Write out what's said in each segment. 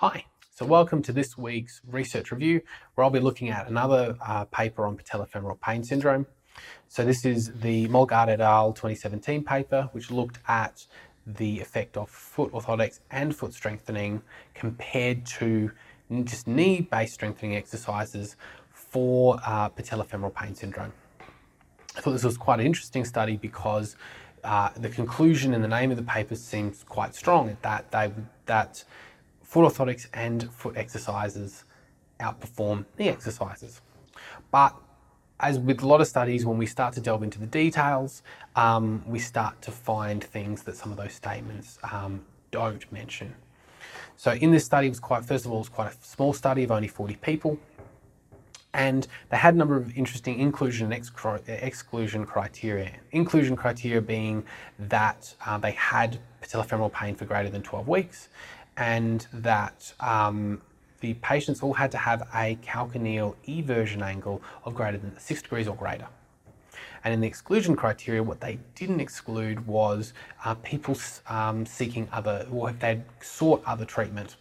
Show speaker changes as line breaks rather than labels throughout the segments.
Hi, so welcome to this week's research review where I'll be looking at another uh, paper on patellofemoral pain syndrome. So this is the Mølgaard et al. 2017 paper which looked at the effect of foot orthotics and foot strengthening compared to just knee-based strengthening exercises for uh, patellofemoral pain syndrome. I thought this was quite an interesting study because uh, the conclusion in the name of the paper seems quite strong that they that foot orthotics and foot exercises outperform knee exercises. But as with a lot of studies, when we start to delve into the details, um, we start to find things that some of those statements um, don't mention. So in this study, it was quite, first of all, it was quite a small study of only 40 people. And they had a number of interesting inclusion and exclusion criteria. Inclusion criteria being that uh, they had patellofemoral pain for greater than 12 weeks, and that um, the patients all had to have a calcaneal eversion angle of greater than 6 degrees or greater. And in the exclusion criteria, what they didn't exclude was uh, people um, seeking other, or if they'd sought other treatment.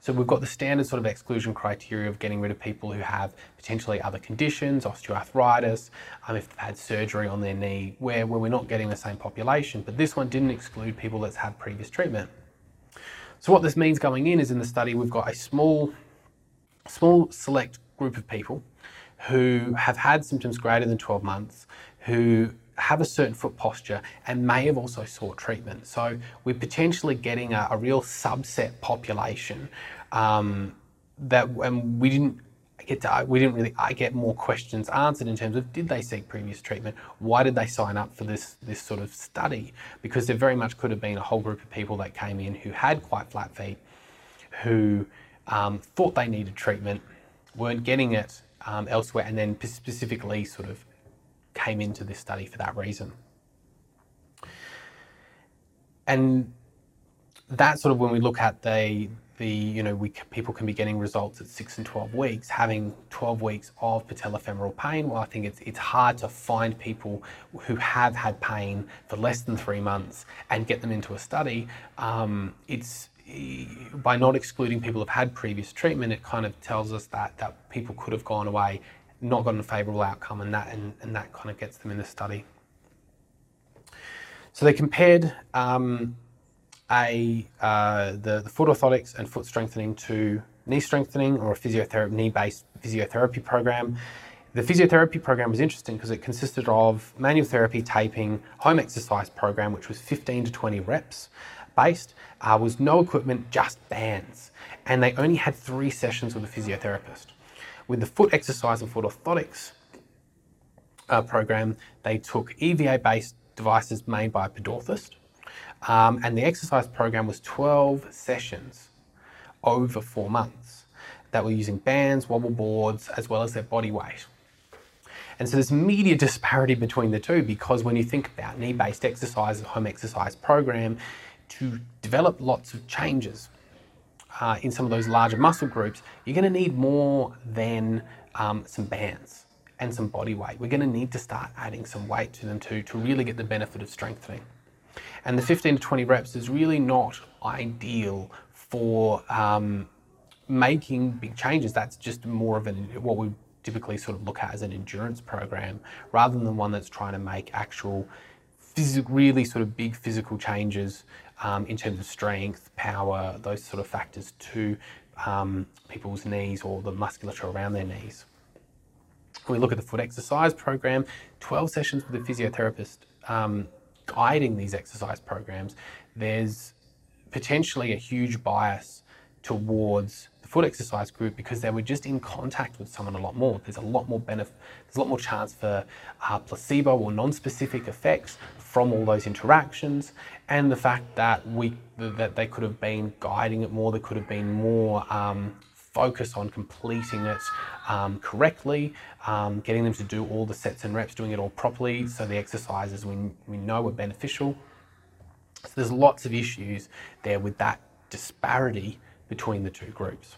So we've got the standard sort of exclusion criteria of getting rid of people who have potentially other conditions, osteoarthritis, um, if they've had surgery on their knee, where, where we're not getting the same population. But this one didn't exclude people that's had previous treatment. So what this means going in is in the study we've got a small, small select group of people who have had symptoms greater than 12 months, who have a certain foot posture and may have also sought treatment. So we're potentially getting a, a real subset population um, that, and we didn't get to, we didn't really I get more questions answered in terms of did they seek previous treatment? Why did they sign up for this this sort of study? Because there very much could have been a whole group of people that came in who had quite flat feet, who um, thought they needed treatment, weren't getting it um, elsewhere, and then specifically sort of came into this study for that reason. And that sort of when we look at the the you know we people can be getting results at six and 12 weeks. Having 12 weeks of patellofemoral pain well i think it's it's hard to find people who have had pain for less than three months and get them into a study. Um, it's by not excluding people who've had previous treatment it kind of tells us that that people could have gone away not gotten a favorable outcome and that and, and that kind of gets them in the study. So they compared um, a uh, the, the foot orthotics and foot strengthening to knee strengthening or a physiotherapy knee-based physiotherapy program. The physiotherapy program was interesting because it consisted of manual therapy, taping, home exercise program, which was 15 to 20 reps based, uh, was no equipment, just bands. And they only had three sessions with a physiotherapist. With the foot exercise and foot orthotics uh, program, they took EVA based devices made by a podorthist um, and the exercise program was 12 sessions over four months that were using bands, wobble boards, as well as their body weight. And so there's immediate disparity between the two because when you think about knee-based exercise, home exercise program, to develop lots of changes uh, in some of those larger muscle groups, you're going to need more than um, some bands and some body weight. We're going to need to start adding some weight to them too to really get the benefit of strengthening. And the 15 to 20 reps is really not ideal for um, making big changes. That's just more of an, what we typically sort of look at as an endurance program rather than one that's trying to make actual physical, really sort of big physical changes um, in terms of strength, power, those sort of factors to um, people's knees or the musculature around their knees. When we look at the foot exercise program, 12 sessions with a physiotherapist um, guiding these exercise programs, there's potentially a huge bias towards the foot exercise group because they were just in contact with someone a lot more. There's a lot more benefit, there's a lot more chance for uh, placebo or non-specific effects from all those interactions, and the fact that we that they could have been guiding it more, there could have been more um, focus on completing it um, correctly, um, getting them to do all the sets and reps, doing it all properly, so the exercises we, we know are beneficial. So there's lots of issues there with that disparity between the two groups.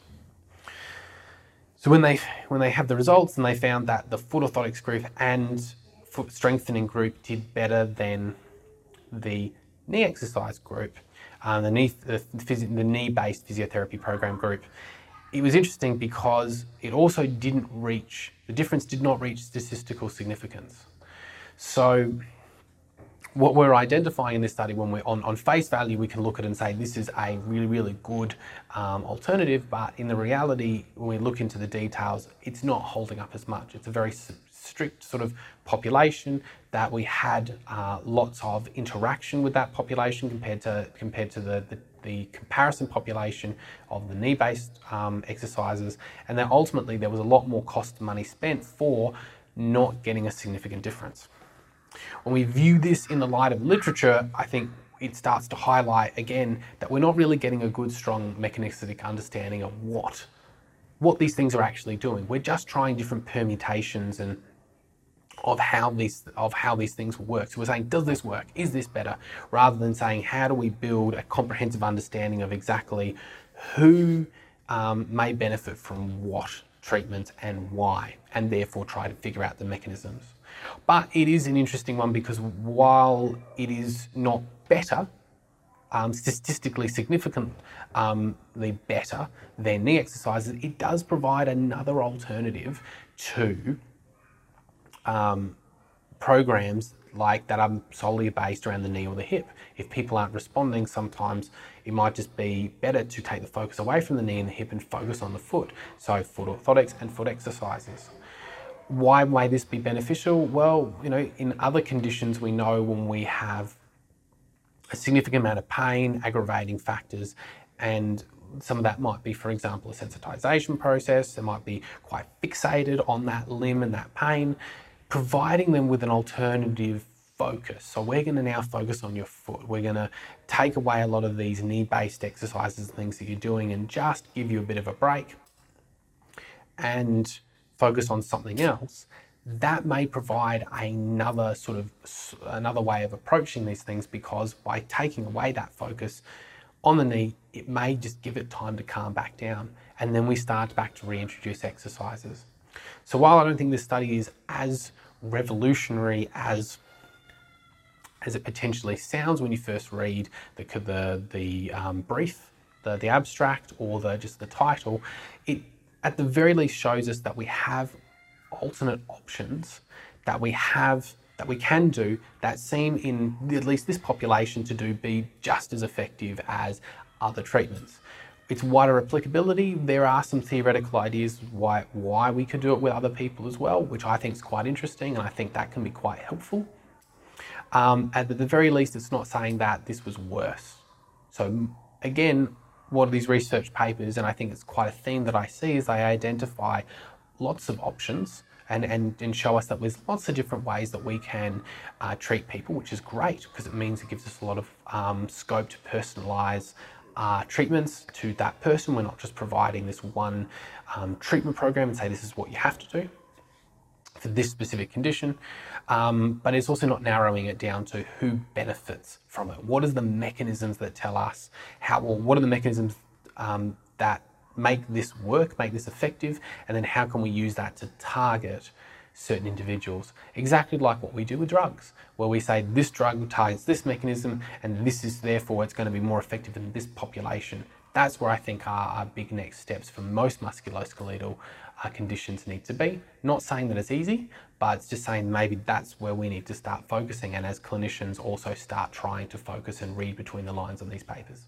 So when they when they have the results and they found that the foot orthotics group and foot strengthening group did better than the knee exercise group, um, the knee the, phys- the knee-based physiotherapy program group. It was interesting because it also didn't reach the difference did not reach statistical significance. So what we're identifying in this study when we're on, on face value, we can look at and say this is a really, really good um, alternative, but in the reality, when we look into the details, it's not holding up as much. It's a very strict sort of population that we had uh, lots of interaction with that population compared to compared to the, the, the comparison population of the knee-based um, exercises, and then ultimately there was a lot more cost money spent for not getting a significant difference. When we view this in the light of literature, I think it starts to highlight again that we're not really getting a good, strong mechanistic understanding of what what these things are actually doing. We're just trying different permutations and of how these of how these things work. So we're saying, does this work? Is this better? Rather than saying, how do we build a comprehensive understanding of exactly who um, may benefit from what treatment and why, and therefore try to figure out the mechanisms. But it is an interesting one because while it is not better, um, statistically significantly um, better than knee exercises, it does provide another alternative to um, programs like that are solely based around the knee or the hip. If people aren't responding, sometimes it might just be better to take the focus away from the knee and the hip and focus on the foot. So foot orthotics and foot exercises. Why may this be beneficial? Well, you know, in other conditions, we know when we have a significant amount of pain, aggravating factors, and some of that might be, for example, a sensitization process. They might be quite fixated on that limb and that pain. Providing them with an alternative focus. So we're going to now focus on your foot. We're going to take away a lot of these knee-based exercises and things that you're doing and just give you a bit of a break. And focus on something else, that may provide another sort of another way of approaching these things because by taking away that focus on the knee, it may just give it time to calm back down. And then we start back to reintroduce exercises. So while I don't think this study is as revolutionary as as it potentially sounds when you first read the the, the um, brief, the, the abstract, or the just the title, it at the very least shows us that we have alternate options that we have that we can do that seem in at least this population to do be just as effective as other treatments. It's wider applicability. There are some theoretical ideas why why we could do it with other people as well, which I think is quite interesting, and I think that can be quite helpful. Um, at the very least, it's not saying that this was worse. So again, what are these research papers, and I think it's quite a theme that I see, is they identify lots of options and, and, and show us that there's lots of different ways that we can uh, treat people, which is great because it means it gives us a lot of um, scope to personalise treatments to that person. We're not just providing this one um, treatment program and say this is what you have to do for this specific condition, um, but it's also not narrowing it down to who benefits from it. What are the mechanisms that tell us how, well, what are the mechanisms um, that make this work, make this effective, and then how can we use that to target certain individuals? Exactly like what we do with drugs, where we say this drug targets this mechanism, and this is therefore it's going to be more effective in this population. That's where I think our, our big next steps for most musculoskeletal uh, conditions need to be. Not saying that it's easy, but it's just saying maybe that's where we need to start focusing and as clinicians also start trying to focus and read between the lines on these papers.